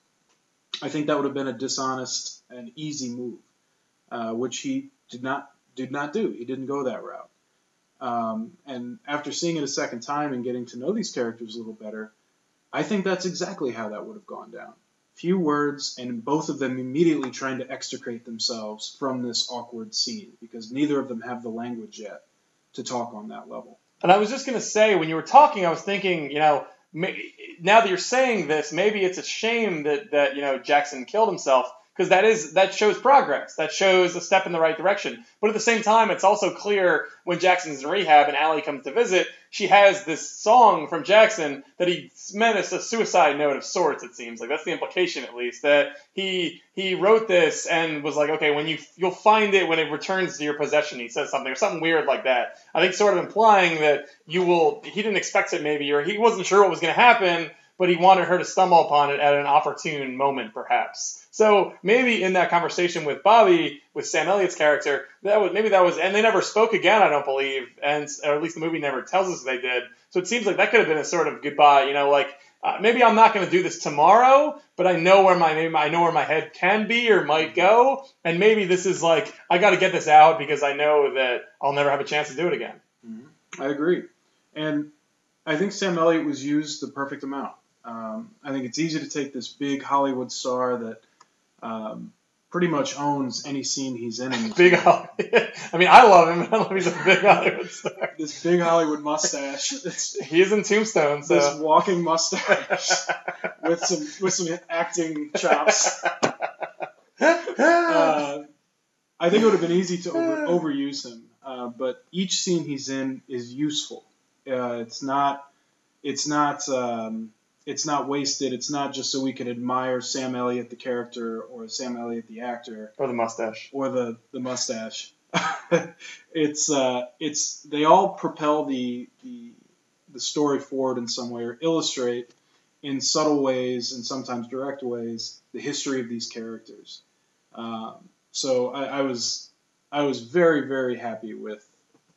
I think that would have been a dishonest and easy move, uh, which he did not did not do. He didn't go that route. Um, and after seeing it a second time and getting to know these characters a little better, I think that's exactly how that would have gone down few words, and both of them immediately trying to extricate themselves from this awkward scene because neither of them have the language yet to talk on that level. And I was just going to say, when you were talking, I was thinking, you know, now that you're saying this, maybe it's a shame that, that you know, Jackson killed himself because that is that shows progress. That shows a step in the right direction. But at the same time, it's also clear when Jackson's in rehab and Ally comes to visit, she has this song from Jackson that he meant as a suicide note of sorts. It seems like that's the implication, at least, that he he wrote this and was like, okay, when you you'll find it when it returns to your possession. He says something or something weird like that. I think sort of implying that you will. He didn't expect it maybe, or he wasn't sure what was going to happen, but he wanted her to stumble upon it at an opportune moment, perhaps. So maybe in that conversation with Bobby, with Sam Elliott's character, that was maybe that was, and they never spoke again, I don't believe, and or at least the movie never tells us they did. So it seems like that could have been a sort of goodbye, you know, like uh, maybe I'm not going to do this tomorrow, but I know where my I know where my head can be or might go, and maybe this is like I got to get this out because I know that I'll never have a chance to do it again. Mm-hmm. I agree, and I think Sam Elliott was used the perfect amount. Um, I think it's easy to take this big Hollywood star that um, pretty much owns any scene he's in. in [LAUGHS] big Hollywood. [LAUGHS] I mean, I love him. [LAUGHS] I love he's a big Hollywood star. This big Hollywood mustache. he is in Tombstone. So. This walking mustache with some with some acting chops. Uh, I think it would have been easy to over, overuse him, uh, but each scene he's in is useful. Uh, it's not. It's not. Um, it's not wasted. It's not just so we can admire Sam Elliott the character or Sam Elliott the actor or the mustache or the the mustache. [LAUGHS] it's uh, it's they all propel the, the the story forward in some way or illustrate in subtle ways and sometimes direct ways the history of these characters. Um, so I, I was I was very very happy with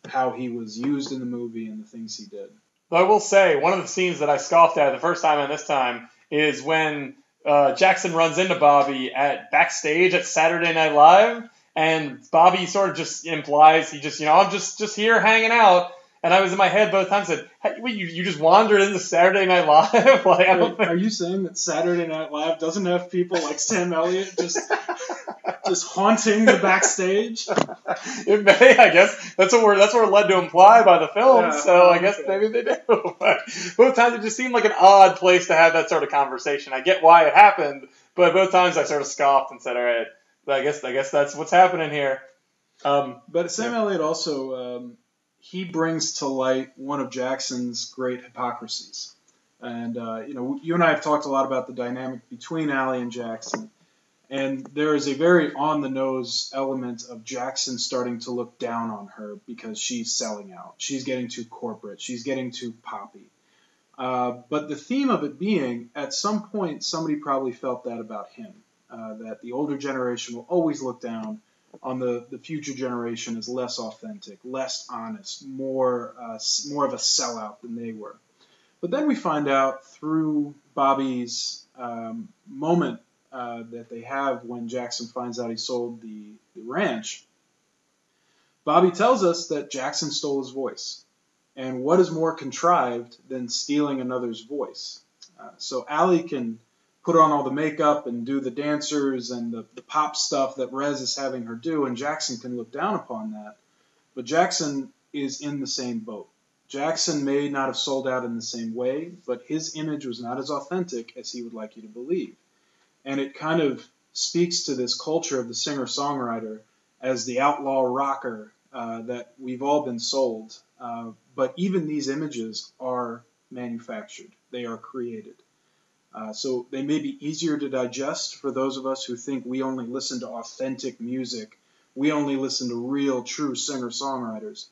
how he was used in the movie and the things he did. But I will say, one of the scenes that I scoffed at the first time and this time is when uh, Jackson runs into Bobby at backstage at Saturday Night Live, and Bobby sort of just implies he just, you know, I'm just just here hanging out. And I was in my head both times and said, hey, wait, you, you just wandered into Saturday Night Live? [LAUGHS] like, Wait, are you saying that Saturday Night Live doesn't have people like Sam Elliott just [LAUGHS] just haunting the backstage? [LAUGHS] it may, I guess. That's what we're that's what we're led to imply by the film. Yeah, so I guess okay. maybe they do. But both times it just seemed like an odd place to have that sort of conversation. I get why it happened, but both times I sort of scoffed and said, "All right, I guess I guess that's what's happening here." Um, but Sam yeah. Elliott also um, he brings to light one of Jackson's great hypocrisies. And, uh, you know, you and I have talked a lot about the dynamic between Ally and Jackson. And there is a very on the nose element of Jackson starting to look down on her because she's selling out. She's getting too corporate. She's getting too poppy. Uh, but the theme of it being, at some point, somebody probably felt that about him. Uh, that the older generation will always look down on the, the future generation is less authentic, less honest, more uh, more of a sellout than they were. But then we find out through Bobby's um, moment uh, that they have when Jackson finds out he sold the, the ranch. Bobby tells us that Jackson stole his voice. And what is more contrived than stealing another's voice? Uh, so Ally can put on all the makeup and do the dancers and the, the pop stuff that Rez is having her do, and Jackson can look down upon that. But Jackson is in the same boat. Jackson may not have sold out in the same way, but his image was not as authentic as he would like you to believe. And it kind of speaks to this culture of the singer songwriter as the outlaw rocker uh, that we've all been sold. Uh, but even these images are manufactured, they are created. Uh, so they may be easier to digest for those of us who think we only listen to authentic music, we only listen to real, true singer songwriters.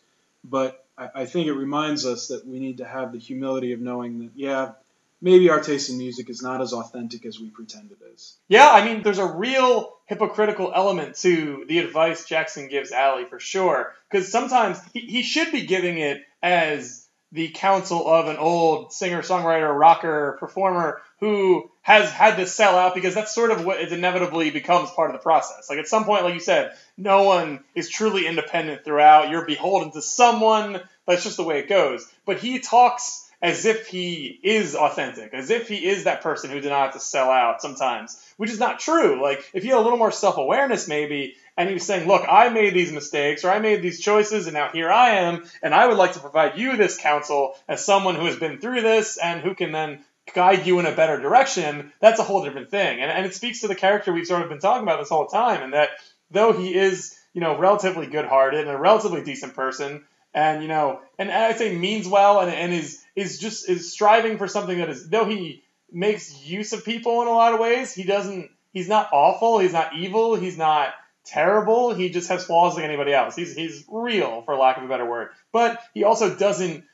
But I, I think it reminds us that we need to have the humility of knowing that, yeah, maybe our taste in music is not as authentic as we pretend it is. Yeah, I mean, there's a real hypocritical element to the advice Jackson gives Ally for sure. Because sometimes he, he should be giving it as the counsel of an old singer, songwriter, rocker, performer who has had to sell out because that's sort of what it inevitably becomes part of the process. Like at some point, like you said, no one is truly independent throughout. You're beholden to someone. That's just the way it goes. But he talks as if he is authentic, as if he is that person who did not have to sell out sometimes, which is not true. Like, if he had a little more self awareness, maybe, and he was saying, Look, I made these mistakes, or I made these choices, and now here I am, and I would like to provide you this counsel as someone who has been through this and who can then guide you in a better direction, that's a whole different thing. And, and it speaks to the character we've sort of been talking about this whole time, and that though he is, you know, relatively good hearted and a relatively decent person, and you know, and I'd say means well and, and is is just is striving for something that is though he makes use of people in a lot of ways, he doesn't he's not awful, he's not evil, he's not terrible, he just has flaws like anybody else. He's he's real for lack of a better word. But he also doesn't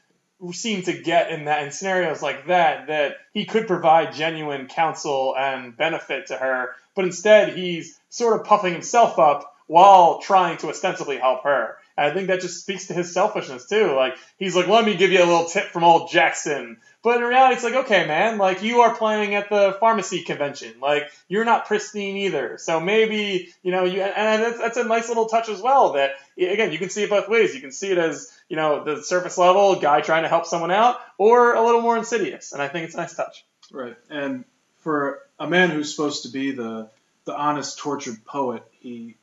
seem to get in that in scenarios like that that he could provide genuine counsel and benefit to her, but instead he's sort of puffing himself up while trying to ostensibly help her. I think that just speaks to his selfishness too. Like he's like, let me give you a little tip from old Jackson. But in reality, it's like, okay, man, like you are playing at the pharmacy convention. Like you're not pristine either. So maybe, you know, you and that's, that's a nice little touch as well. That again, you can see it both ways. You can see it as you know the surface level guy trying to help someone out, or a little more insidious. And I think it's a nice touch. Right. And for a man who's supposed to be the the honest, tortured poet, he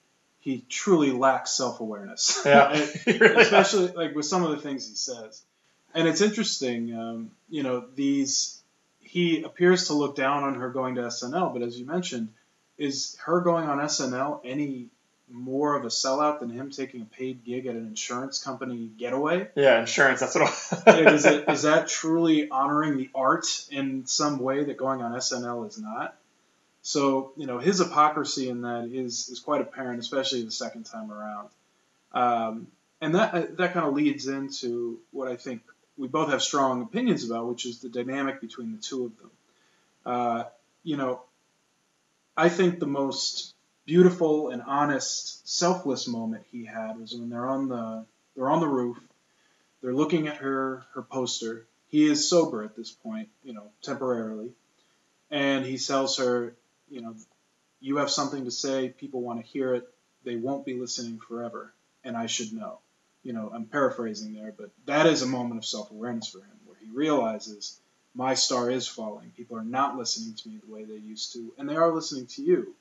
he truly lacks self awareness. Yeah, [LAUGHS] [LAUGHS] really especially does. like with some of the things he says. And it's interesting, um, you know, these he appears to look down on her going to SNL, but as you mentioned, is her going on SNL any more of a sellout than him taking a paid gig at an insurance company getaway? Yeah, insurance. That's what. [LAUGHS] is, it, is that truly honoring the art in some way that going on SNL is not? So you know his hypocrisy in that is is quite apparent, especially the second time around. Um, and that uh, that kind of leads into what I think we both have strong opinions about, which is the dynamic between the two of them. Uh, you know, I think the most beautiful and honest, selfless moment he had was when they're on the they're on the roof, they're looking at her her poster. He is sober at this point, you know, temporarily, and he tells her, you know, you have something to say, people want to hear it, they won't be listening forever, and I should know. You know, I'm paraphrasing there, but that is a moment of self awareness for him where he realizes my star is falling. People are not listening to me the way they used to, and they are listening to you.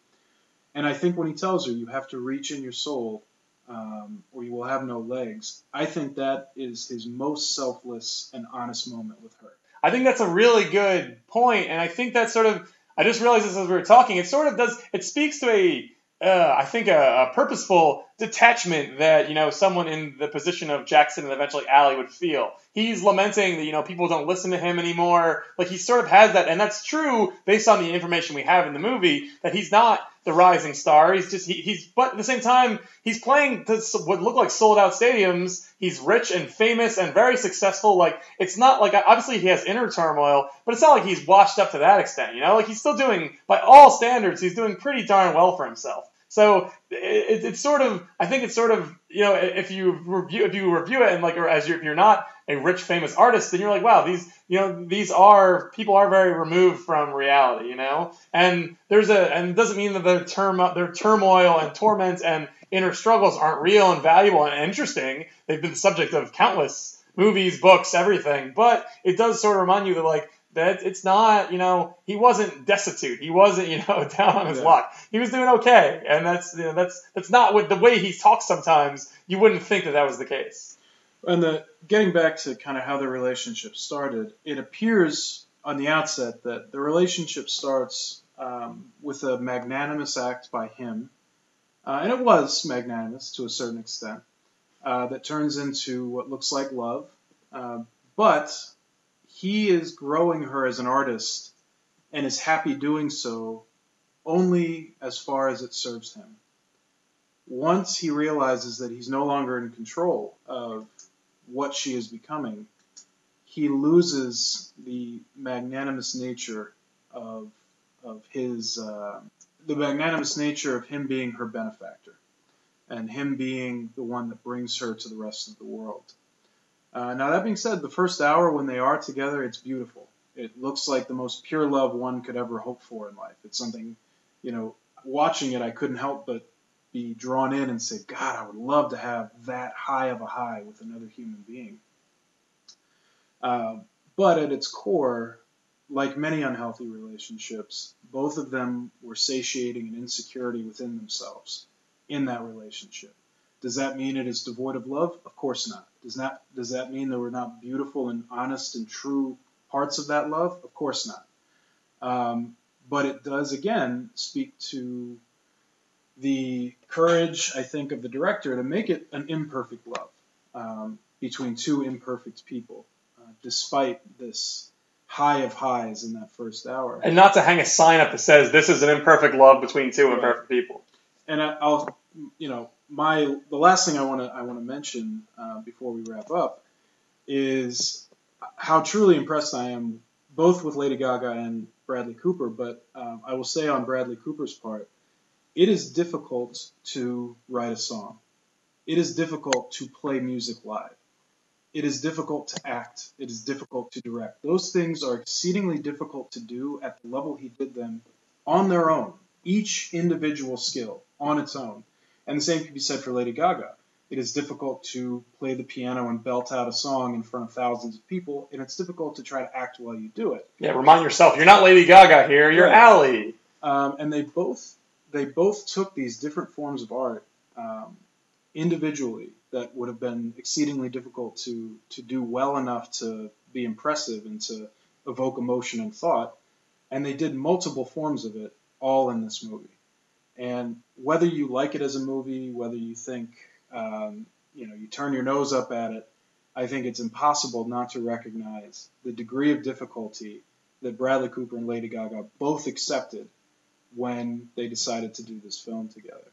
And I think when he tells her you have to reach in your soul um, or you will have no legs, I think that is his most selfless and honest moment with her. I think that's a really good point, and I think that sort of I just realized this as we were talking. It sort of does. It speaks to a, uh, I think, a, a, purposeful detachment that you know someone in the position of Jackson and eventually Ally would feel. He's lamenting that you know people don't listen to him anymore. Like he sort of has that, and that's true based on the information we have in the movie. That he's not the rising star. He's just he, he's but at the same time he's playing to what look like sold out stadiums. He's rich and famous and very successful. Like it's not like obviously he has inner turmoil, but it's not like he's washed up to that extent. You know, like he's still doing by all standards, he's doing pretty darn well for himself. So it, it's sort of, I think it's sort of, you know, if you review, if you review it and like, or as you're, if you're not a rich famous artist, then you're like, wow, these, you know, these are people are very removed from reality, you know, and there's a, and it doesn't mean that their term, their turmoil and torment and inner struggles aren't real and valuable and interesting. They've been the subject of countless movies, books, everything, but it does sort of remind you that like that it's not, you know, he wasn't destitute. He wasn't, you know, [LAUGHS] down on his yeah. luck. He was doing okay, and that's, you know, that's that's not what the way he talks. Sometimes you wouldn't think that that was the case. And the getting back to kind of how the relationship started, it appears on the outset that the relationship starts um, with a magnanimous act by him, uh, and it was magnanimous to a certain extent. uh, that turns into what looks like love. Uh, but he is growing her as an artist and is happy doing so only as far as it serves him. Once he realizes that he's no longer in control of what she is becoming, he loses the magnanimous nature of, of his, uh, the magnanimous nature of him being her benefactor and him being the one that brings her to the rest of the world. Uh, now, that being said, the first hour when they are together, it's beautiful. It looks like the most pure love one could ever hope for in life. It's something, you know, watching it, I couldn't help but be drawn in and say, God, I would love to have that high of a high with another human being. Uh, but at its core, like many unhealthy relationships, both of them were satiating an insecurity within themselves in that relationship. Does that mean it is devoid of love? Of course not. Does not does that mean there were not beautiful and honest and true parts of that love? Of course not. Um, but it does again speak to the courage, I think, of the director to make it an imperfect love um, between two imperfect people, uh, despite this high of highs in that first hour. And not to hang a sign up that says this is an imperfect love between two right. imperfect people. And I, will you know, my the last thing I want to I want to mention uh, before we wrap up is how truly impressed I am both with Lady Gaga and Bradley Cooper. But um, I will say on Bradley Cooper's part, it is difficult to write a song. It is difficult to play music live. It is difficult to act. It is difficult to direct. Those things are exceedingly difficult to do at the level he did them on their own, each individual skill on its own. And the same can be said for Lady Gaga. It is difficult to play the piano and belt out a song in front of thousands of people, and it's difficult to try to act while you do it. Yeah, remind yourself you're not Lady Gaga here. You're right. Ally. Um, and they both they both took these different forms of art um, individually that would have been exceedingly difficult to to do well enough to be impressive and to evoke emotion and thought, and they did multiple forms of it all in this movie. And whether you like it as a movie, whether you think, um, you know, you turn your nose up at it, I think it's impossible not to recognize the degree of difficulty that Bradley Cooper and Lady Gaga both accepted when they decided to do this film together.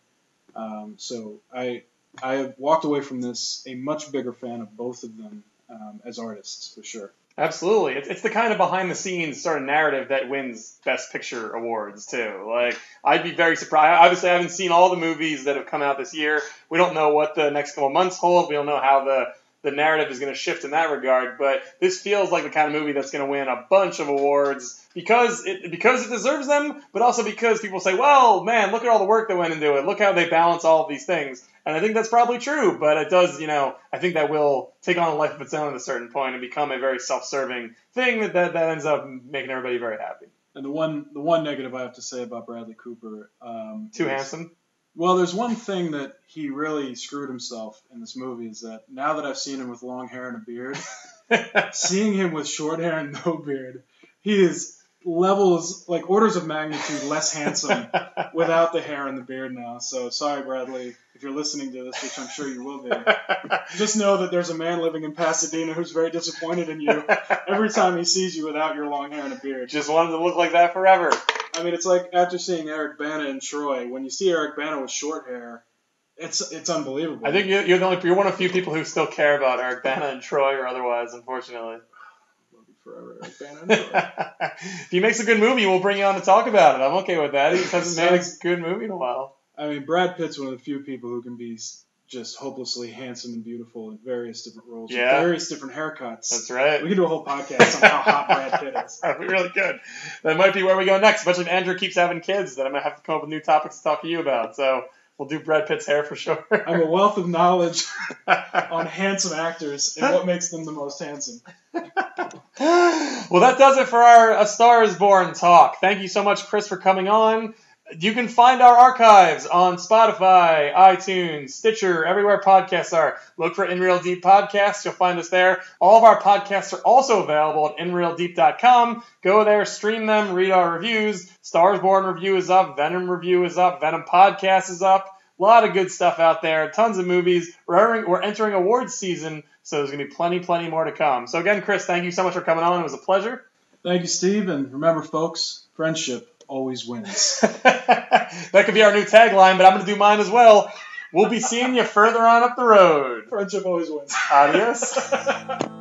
Um, so I I have walked away from this a much bigger fan of both of them um, as artists for sure. Absolutely, it's, it's the kind of behind the scenes sort of narrative that wins Best Picture awards too. Like I'd be very surprised. Obviously, I haven't seen all the movies that have come out this year. We don't know what the next couple months hold. We don't know how the the narrative is going to shift in that regard. But this feels like the kind of movie that's going to win a bunch of awards because it because it deserves them, but also because people say, "Well, man, look at all the work that went into it. Look how they balance all of these things." And I think that's probably true, but it does, you know, I think that will take on a life of its own at a certain point and become a very self-serving thing that, that, that ends up making everybody very happy. And the one the one negative I have to say about Bradley Cooper, um, too handsome. Well, there's one thing that he really screwed himself in this movie is that now that I've seen him with long hair and a beard, [LAUGHS] seeing him with short hair and no beard, he is levels like orders of magnitude less handsome [LAUGHS] without the hair and the beard now. So sorry, Bradley, if you're listening to this, which I'm sure you will be. [LAUGHS] just know that there's a man living in Pasadena who's very disappointed in you every time he sees you without your long hair and a beard. Just wanted to look like that forever. I mean, it's like after seeing Eric Bana and Troy. When you see Eric Bana with short hair, it's it's unbelievable. I think you're the only you're one of the few people who still care about Eric Bana and Troy or otherwise, unfortunately forever. [LAUGHS] if he makes a good movie, we'll bring you on to talk about it. I'm okay with that. He [LAUGHS] hasn't made a good movie in a while. I mean, Brad Pitt's one of the few people who can be just hopelessly handsome and beautiful in various different roles, yeah. various different haircuts. That's right. We can do a whole podcast on how hot Brad Pitt is. That'd [LAUGHS] be really good. That might be where we go next, especially if Andrew keeps having kids. Then I'm gonna have to come up with new topics to talk to you about. So we'll do Brad Pitt's hair for sure. I'm a wealth of knowledge [LAUGHS] on handsome actors and what makes them the most handsome. well, that does it for our A Star Is Born talk. Thank you so much, Chris, for coming on. You can find our archives on Spotify, iTunes, Stitcher, everywhere podcasts are. Look for In Real Deep Podcasts. You'll find us there. All of our podcasts are also available at InRealDeep.com. Go there, stream them, read our reviews. Stars Born review is up. Venom review is up. Venom podcast is up. A lot of good stuff out there. Tons of movies. We're we're entering awards season, so there's going to be plenty, plenty more to come. So again, Chris, thank you so much for coming on. It was a pleasure. Thank you, Steve. And remember, folks, friendship always wins. [LAUGHS] that could be our new tagline, but I'm going to do mine as well. We'll be seeing you further on up the road. friendship always wins. Adios. [LAUGHS]